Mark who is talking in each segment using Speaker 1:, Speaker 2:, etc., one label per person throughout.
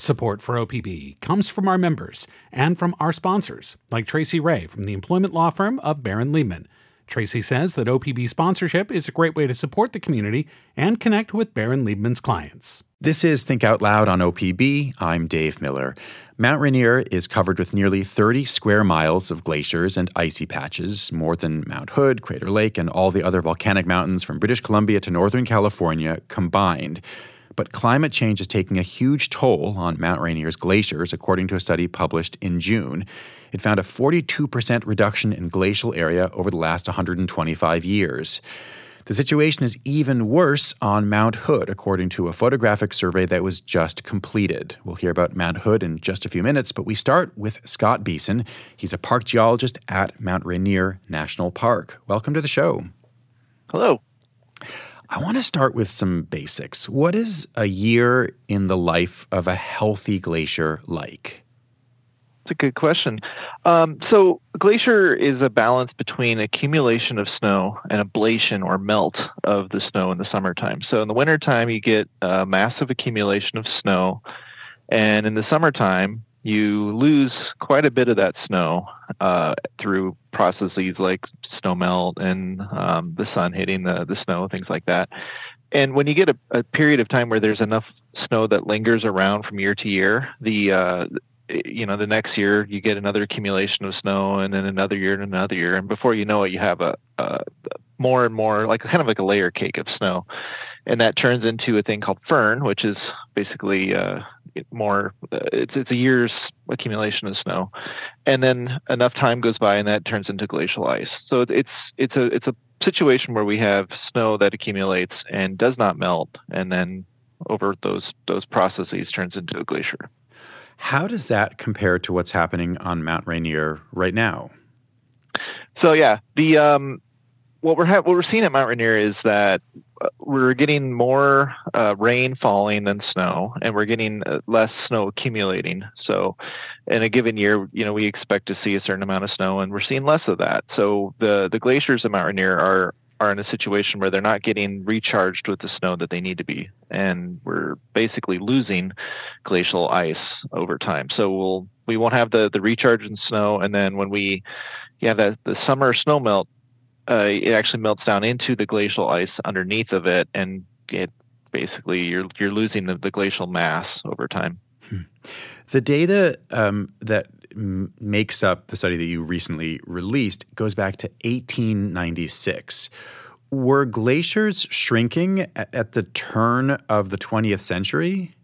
Speaker 1: Support for OPB comes from our members and from our sponsors, like Tracy Ray from the employment law firm of Barran Liebman. Tracy says that OPB sponsorship is a great way to support the community and connect with Barran Liebman's clients.
Speaker 2: This is Think Out Loud on OPB. I'm Dave Miller. Mount Rainier is covered with nearly 30 square miles of glaciers and icy patches, more than Mount Hood, Crater Lake, and all the other volcanic mountains from British Columbia to Northern California combined. But climate change is taking a huge toll on Mount Rainier's glaciers, according to a study published in June. It found a 42% reduction in glacial area over the last 125 years. The situation is even worse on Mount Hood, according to a photographic survey that was just completed. We'll hear about Mount Hood in just a few minutes, but we start with Scott Beason. He's a park geologist at Mount Rainier National Park. Welcome to the show.
Speaker 3: Hello.
Speaker 2: I want to start with some basics. What is a year in the life of a healthy glacier like?
Speaker 3: It's a good question. Um, so, glacier is a balance between accumulation of snow and ablation or melt of the snow in the summertime. So, in the wintertime, you get a massive accumulation of snow. And in the summertime, you lose quite a bit of that snow uh, through processes like snow melt and um, the sun hitting the, the snow, things like that. And when you get a, a, period of time where there's enough snow that lingers around from year to year, the uh, you know the next year you get another accumulation of snow, and then another year and another year, and before you know it, you have a, a more and more like kind of like a layer cake of snow, and that turns into a thing called firn, which is basically uh, more uh, it's it's a year's accumulation of snow. And then enough time goes by and that turns into glacial ice. So it's it's a it's a situation where we have snow that accumulates and does not melt. And then over those those processes turns into a glacier
Speaker 2: how does that compare to what's happening on mount rainier right now
Speaker 3: so yeah the um what we're ha- what we're seeing at Mount Rainier is that uh, we're getting more uh, rain falling than snow, and we're getting uh, less snow accumulating. So, in a given year, you know, we expect to see a certain amount of snow, and we're seeing less of that. So, the the glaciers at Mount Rainier are are in a situation where they're not getting recharged with the snow that they need to be, and we're basically losing glacial ice over time. So we'll we won't have the the recharge in snow, and then when we yeah, the the summer snow melt uh, it actually melts down into the glacial ice underneath of it, and it basically you're you're losing the, the glacial mass over time. Hmm.
Speaker 2: The data um, that makes up the study that you recently released goes back to 1896. Were glaciers shrinking at, the turn of the 20th century?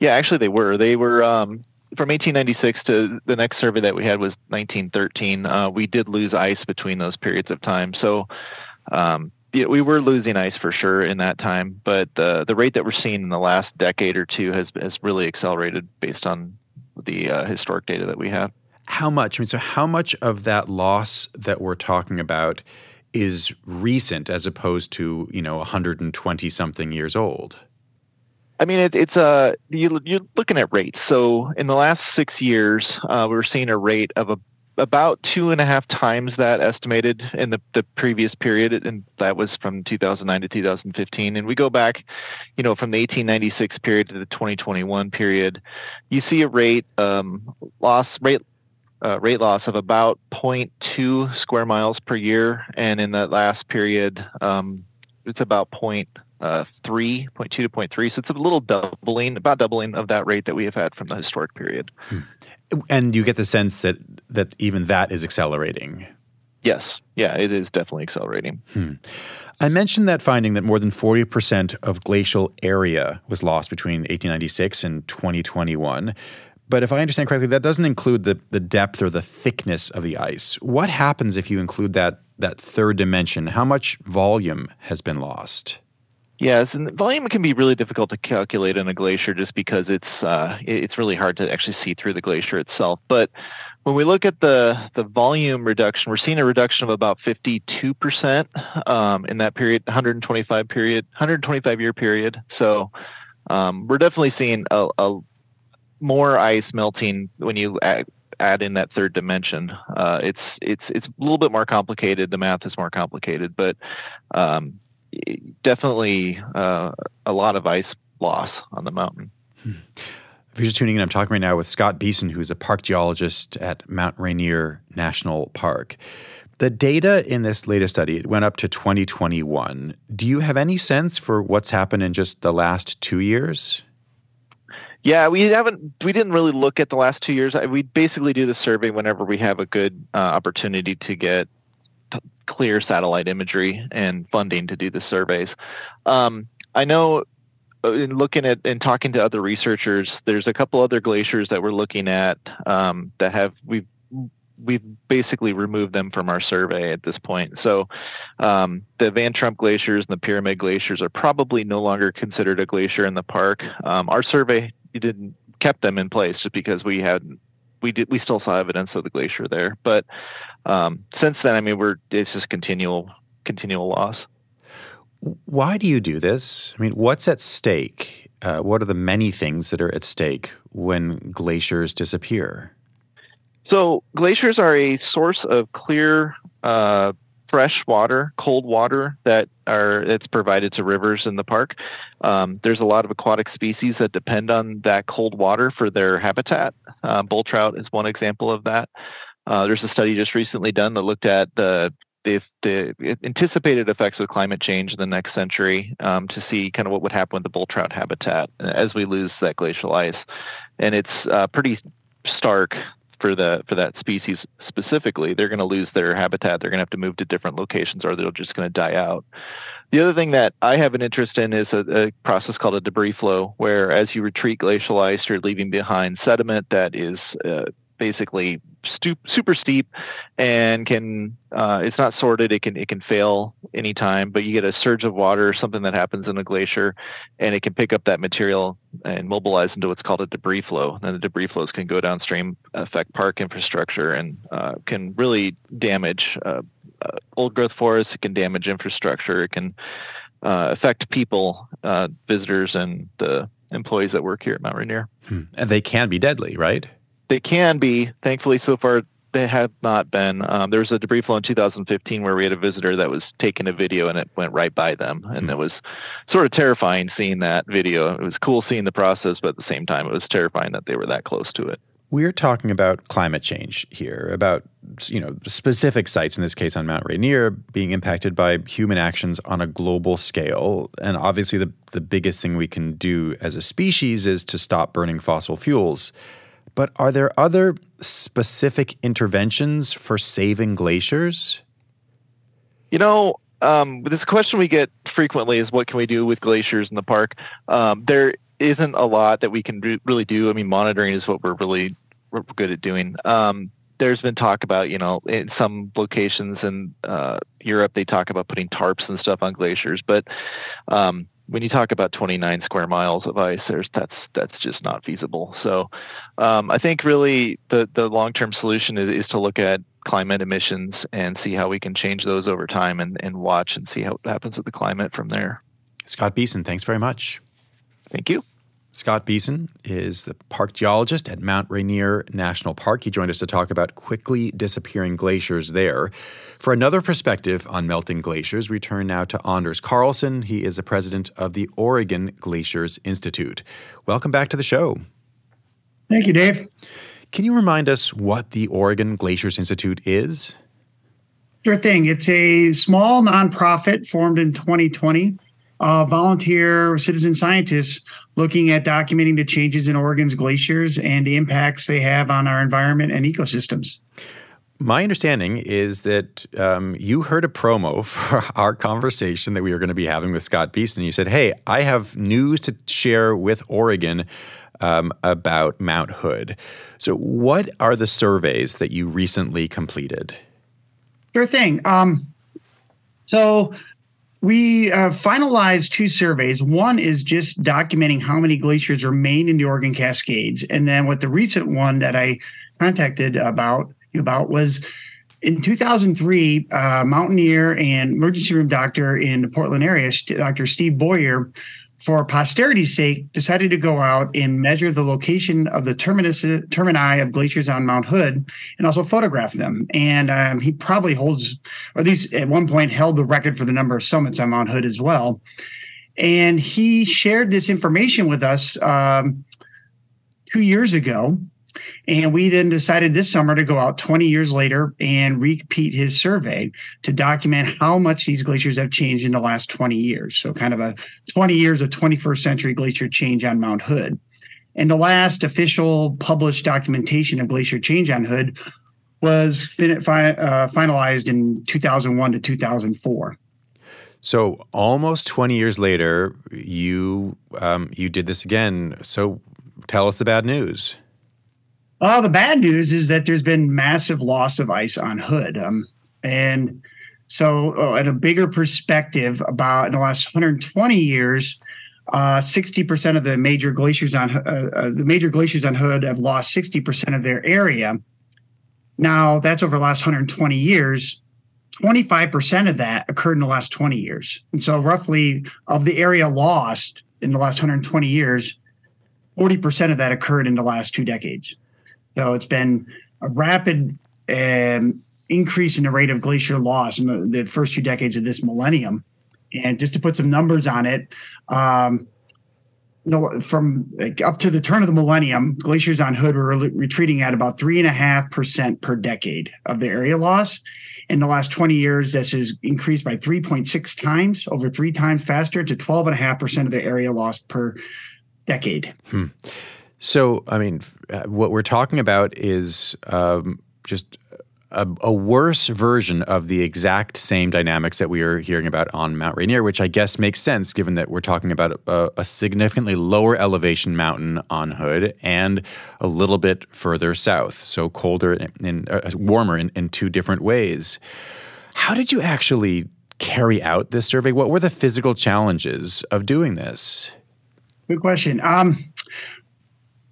Speaker 3: Yeah, actually, they were. They were um, from 1896 to the next survey that we had was 1913. Uh, we did lose ice between those periods of time. So, um, yeah, we were losing ice for sure in that time, but the the rate that we're seeing in the last decade or two has has really accelerated based on the uh, historic data that we have.
Speaker 2: How much? I mean, so how much of that loss that we're talking about is recent as opposed to you know 120 something years old?
Speaker 3: I mean, it, it's a uh, you, you're looking at rates. So in the last six years, uh, we are seeing a rate of a, about two and a half times that estimated in the, the previous period, and that was from 2009 to 2015. And we go back, you know, from the 1896 period to the 2021 period, you see a rate um, loss rate uh, rate loss of about 0.2 square miles per year, and in that last period, um, it's about point uh, 3.2 to 0.3. So it's a little doubling, about doubling of that rate that we have had from the historic period. Hmm.
Speaker 2: And you get the sense that that even that is accelerating.
Speaker 3: Yes. Yeah, it is definitely accelerating.
Speaker 2: Hmm. I mentioned that finding that more than 40% of glacial area was lost between 1896 and 2021. But if I understand correctly, that doesn't include the, the depth or the thickness of the ice. What happens if you include that, that third dimension? How much volume has been lost?
Speaker 3: Yes, and volume can be really difficult to calculate in a glacier just because it's uh, it's really hard to actually see through the glacier itself. But when we look at the the volume reduction, we're seeing a reduction of about 52 percent um, in that period, 125 period, 125 year period. So um, we're definitely seeing a, a, more ice melting when you add, add in that third dimension. Uh, it's it's it's a little bit more complicated. The math is more complicated, but um, definitely uh, a lot of ice loss on the mountain. Hmm.
Speaker 2: If you're just tuning in, I'm talking right now with Scott Beason, who's a park geologist at Mount Rainier National Park. The data in this latest study it went up to 2021. Do you have any sense for what's happened in just the last two years?
Speaker 3: Yeah, we haven't. We didn't really look at the last two years. We basically do the survey whenever we have a good uh, opportunity to get clear satellite imagery and funding to do the surveys. Um, I know uh, in looking at and talking to other researchers, there's a couple other glaciers that we're looking at um, that have we've we've basically removed them from our survey at this point. So um, the Van Trump glaciers and the Pyramid glaciers are probably no longer considered a glacier in the park. Um, our survey didn't kept them in place just because we had we did we still saw evidence of the glacier there. But um, since then, I mean, we're it's just continual continual loss.
Speaker 2: Why do you do this? I mean, what's at stake? Uh, what are the many things that are at stake when glaciers disappear?
Speaker 3: So glaciers are a source of clear, uh, fresh water, cold water that are it's provided to rivers in the park. Um, there's a lot of aquatic species that depend on that cold water for their habitat. Uh, bull trout is one example of that. Uh, there's a study just recently done that looked at the the, the anticipated effects of climate change in the next century um, to see kind of what would happen with the bull trout habitat as we lose that glacial ice, and it's uh, pretty stark for the for that species specifically, they're going to lose their habitat. They're going to have to move to different locations, or they're just going to die out. The other thing that I have an interest in is a, a, process called a debris flow, where as you retreat glacial ice, you're leaving behind sediment that is uh, basically super steep and can uh, it's not sorted it can it can fail anytime but you get a surge of water something that happens in a glacier and it can pick up that material and mobilize into what's called a debris flow. And the debris flows can go downstream affect park infrastructure and uh, can really damage uh, uh old growth forests. It can damage infrastructure. It can uh, affect people uh, visitors and the employees that work here at mount rainier.
Speaker 2: Hmm. and they can be deadly right
Speaker 3: they can be. Thankfully, so far they have not been. Um, there was a debris flow in 2015 where we had a visitor that was taking a video and it went right by them, and hmm. it was sort of terrifying seeing that video. It was cool seeing the process, but at the same time, it was terrifying that they were that close to it.
Speaker 2: We're talking about climate change here, about you know specific sites in this case on Mount Rainier being impacted by human actions on a global scale, and obviously the the biggest thing we can do as a species is to stop burning fossil fuels. But are there other specific interventions for saving glaciers?
Speaker 3: You know, um, this question we get frequently is what can we do with glaciers in the park? Um, there isn't a lot that we can re- really do. I mean, monitoring is what we're really we're good at doing. Um, there's been talk about, you know, in some locations in uh, Europe, they talk about putting tarps and stuff on glaciers, but um, when you talk about 29 square miles of ice, there's that's that's just not feasible. So, um, I think really the the long term solution is, is to look at climate emissions and see how we can change those over time and, and watch and see how it happens with the climate from there.
Speaker 2: Scott Beason, thanks very much.
Speaker 3: Thank you.
Speaker 2: Scott Beason is the park geologist at Mount Rainier National Park. He joined us to talk about quickly disappearing glaciers there. For another perspective on melting glaciers, we turn now to Anders Carlson. He is the president of the Oregon Glaciers Institute. Welcome back to the show.
Speaker 4: Thank you, Dave.
Speaker 2: Can you remind us what the Oregon Glaciers Institute is?
Speaker 4: Sure thing. It's a small nonprofit formed in 2020. Uh, volunteer citizen scientists looking at documenting the changes in Oregon's glaciers and the impacts they have on our environment and ecosystems.
Speaker 2: My understanding is that um, you heard a promo for our conversation that we were going to be having with Scott Beason. You said, Hey, I have news to share with Oregon um, about Mount Hood. So, what are the surveys that you recently completed?
Speaker 4: Sure thing. Um, so, we uh, finalized two surveys. One is just documenting how many glaciers remain in the Oregon Cascades, and then what the recent one that I contacted about about was in 2003, uh, mountaineer and emergency room doctor in the Portland area, Dr. Steve Boyer, for posterity's sake, decided to go out and measure the location of the terminus termini of glaciers on Mount Hood and also photograph them. And um, he probably holds, or at least at one point, held the record for the number of summits on Mount Hood as well. And he shared this information with us um, two years ago. And we then decided this summer to go out 20 years later and repeat his survey to document how much these glaciers have changed in the last 20 years. So, kind of a 20 years of 21st century glacier change on Mount Hood. And the last official published documentation of glacier change on Hood was fin- fi- uh, finalized in 2001 to 2004.
Speaker 2: So almost 20 years later, you um, you did this again. So tell us the bad news.
Speaker 4: Well, the bad news is that there's been massive loss of ice on Hood, um, and so uh, at a bigger perspective, about in the last 120 years, uh, 60% of the major glaciers on uh, uh, the major glaciers on Hood have lost 60% of their area. Now that's over the last 120 years. 25% of that occurred in the last 20 years. And so, roughly of the area lost in the last 120 years, 40% of that occurred in the last two decades. So, it's been a rapid um, increase in the rate of glacier loss in the, the, first two decades of this millennium. And just to put some numbers on it, um, from like up to the turn of the millennium, glaciers on Hood were retreating at about three and a half percent per decade of the area loss. In the last 20 years, this has increased by 3.6 times, over three times faster to 12.5% of the area loss per decade.
Speaker 2: Hmm. So, I mean, uh, what we're talking about is um, just a, a, worse version of the exact same dynamics that we are hearing about on Mount Rainier, which I guess makes sense given that we're talking about a, a significantly lower elevation mountain on Hood and a little bit further south, so colder and uh, warmer in, in two different ways. How did you actually carry out this survey? What were the physical challenges of doing this?
Speaker 4: Good question. Um,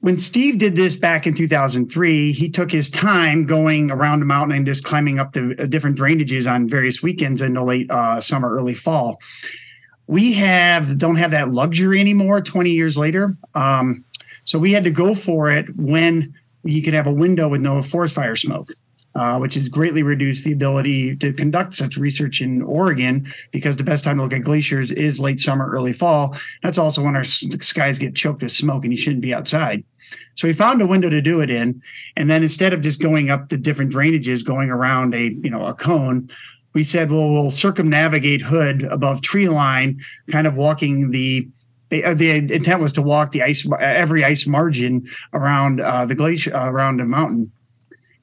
Speaker 4: when Steve did this back in 2003, he took his time going around the mountain and just climbing up the uh, different drainages on various weekends in the late uh, summer, early fall. We have don't have that luxury anymore. 20 years later, um, so we had to go for it when you could have a window with no forest fire smoke. Uh, which has greatly reduced the ability to conduct such research in Oregon because the best time to look at glaciers is late summer, early fall. That's also when our skies get choked with smoke and you shouldn't be outside. So we found a window to do it in, and then instead of just going up the different drainages, going around a you know a cone, we said, well, we'll circumnavigate Hood above tree line, kind of walking the the, uh, the intent was to walk the ice every ice margin around uh, the glacier uh, around the mountain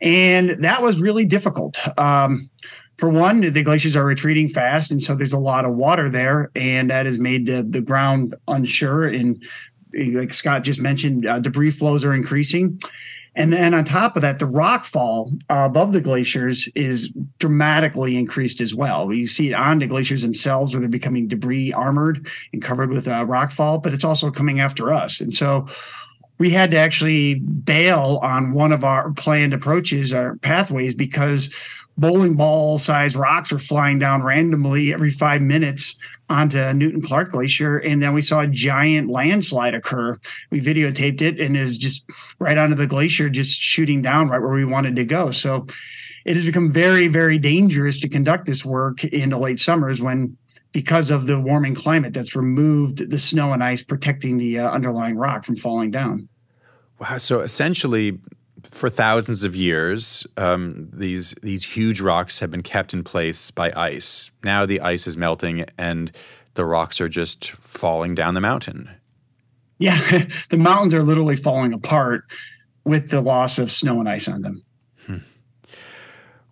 Speaker 4: and that was really difficult. Um, for one, the glaciers are retreating fast, and so there's a lot of water there, and that has made the, the ground unsure. And like Scott just mentioned, uh, debris flows are increasing. And then on top of that, the rock fall uh, above the glaciers is dramatically increased as well. You see it on the glaciers themselves where they're becoming debris armored and covered with uh, rock fall, but it's also coming after us. And so we had to actually bail on one of our planned approaches our pathways because bowling ball sized rocks were flying down randomly every five minutes onto Newton Clark Glacier. And then we saw a giant landslide occur. We videotaped it and it was just right onto the glacier, just shooting down right where we wanted to go. So it has become very, very dangerous to conduct this work in the late summers when because of the warming climate that's removed the snow and ice protecting the uh, underlying rock from falling down.
Speaker 2: Wow. So essentially, for thousands of years, um, these these huge rocks have been kept in place by ice. Now the ice is melting, and the rocks are just falling down the mountain.
Speaker 4: Yeah, the mountains are literally falling apart with the loss of snow and ice on them.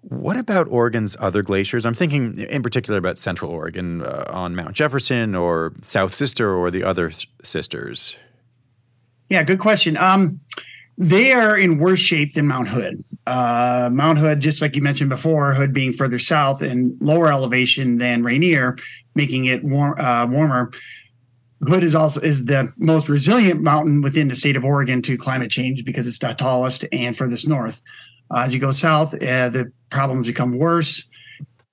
Speaker 2: What about Oregon's other glaciers? I'm thinking in particular about Central Oregon uh, on Mount Jefferson or South Sister or the other sisters.
Speaker 4: Yeah, good question. Um, they are in worse shape than Mount Hood. Uh, Mount Hood, just like you mentioned before, Hood being further south and lower elevation than Rainier, making it war- uh, warmer. Hood is also is the most resilient mountain within the state of Oregon to climate change because it's the tallest and furthest north. Uh, as you go south, uh, the problems become worse.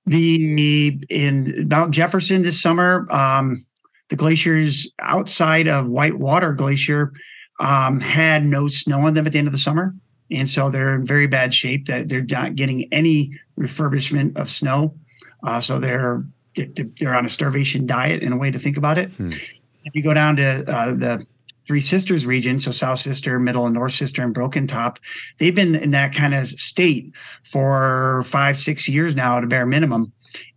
Speaker 4: The in Mount Jefferson this summer, um, the glaciers outside of Whitewater Glacier um, had no snow on them at the end of the summer, and so they're in very bad shape. That they're not getting any refurbishment of snow, uh, so they're they're on a starvation diet in a way to think about it. Hmm. If you go down to uh, the Three Sisters region, so South Sister, Middle and North Sister, and Broken Top, they've been in that kind of state for five, six years now at a bare minimum.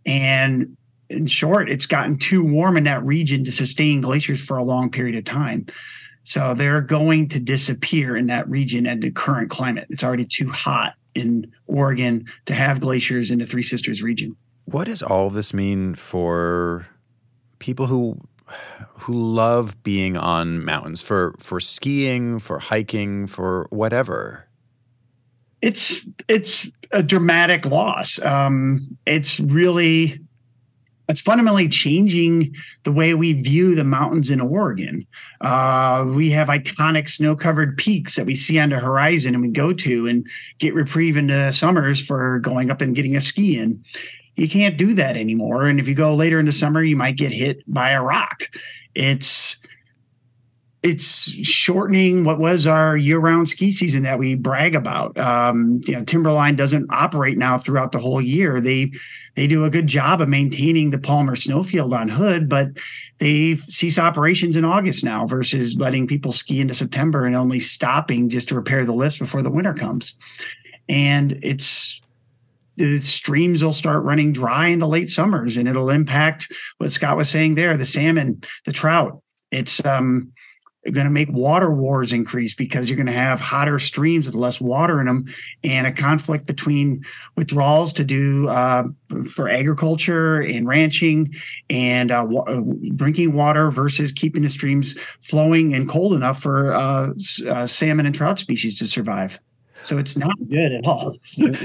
Speaker 4: And in short, it's gotten too warm in that region to sustain glaciers for a long period of time. So they're going to disappear in that region at the current climate. It's already too hot in Oregon to have glaciers in the Three Sisters region.
Speaker 2: What does all this mean for people who who love being on mountains for for skiing, for hiking, for whatever?
Speaker 4: It's it's a dramatic loss. Um, it's really it's fundamentally changing the way we view the mountains in Oregon. Uh, we have iconic snow covered peaks that we see on the horizon and we go to and get reprieve into summers for going up and getting a ski in. You can't do that anymore. And if you go later in the summer, you might get hit by a rock. It's it's shortening what was our year-round ski season that we brag about. Um, you know, Timberline doesn't operate now throughout the whole year. They they do a good job of maintaining the Palmer Snowfield on Hood, but they cease operations in August now versus letting people ski into September and only stopping just to repair the lifts before the winter comes. And it's the streams will start running dry in the late summers and it'll impact what Scott was saying there, the salmon, the trout. It's um going to make water wars increase because you're going to have hotter streams with less water in them and a conflict between withdrawals to do uh, for agriculture and ranching and uh, uh, drinking water versus keeping the streams flowing and cold enough for uh, uh, salmon and trout species to survive. So it's not good at all.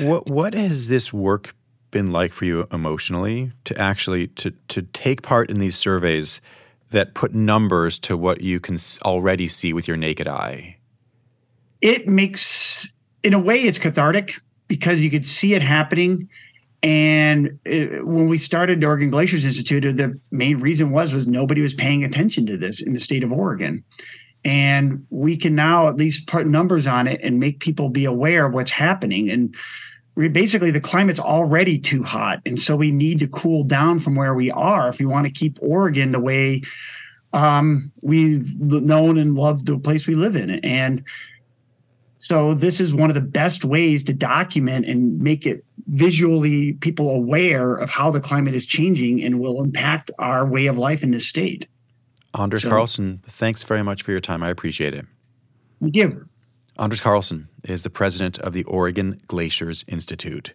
Speaker 2: what what has this work been like for you emotionally to actually to to take part in these surveys that put numbers to what you can already see with your naked eye?
Speaker 4: It makes in a way it's cathartic because you could see it happening and it, when we started the Oregon Glaciers Institute, the main reason was was nobody was paying attention to this in the state of Oregon and we can now at least put numbers on it and make people be aware of what's happening. And basically the climate's already too hot. And so we need to cool down from where we are if we want to keep oregon the way um, we've known and loved the place we live in. And so this is one of the best ways to document and make it visually people aware of how the climate is changing and will impact our way of life in this state
Speaker 2: Anders so, Carlson, thanks very much for your time. I appreciate it.
Speaker 4: Thank you.
Speaker 2: Anders Carlson is the president of the Oregon Glaciers Institute.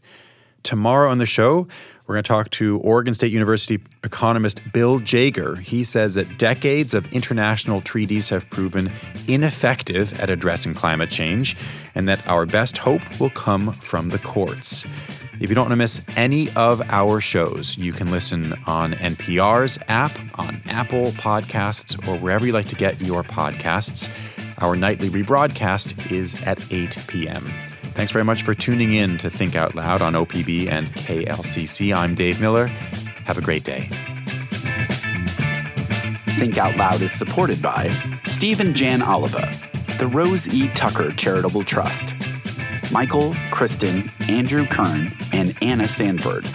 Speaker 2: Tomorrow on the show, we're going to talk to Oregon State University economist Bill Jaeger. He says that decades of international treaties have proven ineffective at addressing climate change and that our best hope will come from the courts. If you don't want to miss any of our shows, you can listen on NPR's app, on Apple Podcasts, or wherever you like to get your podcasts. Our nightly rebroadcast is at 8 p.m. Thanks very much for tuning in to Think Out Loud on OPB and KLCC. I'm Dave Miller. Have a great day.
Speaker 5: Think Out Loud is supported by Steve and Jan Oliva, the Rose E. Tucker Charitable Trust. Michael, Kristen, Andrew Kern, and Anna Sanford.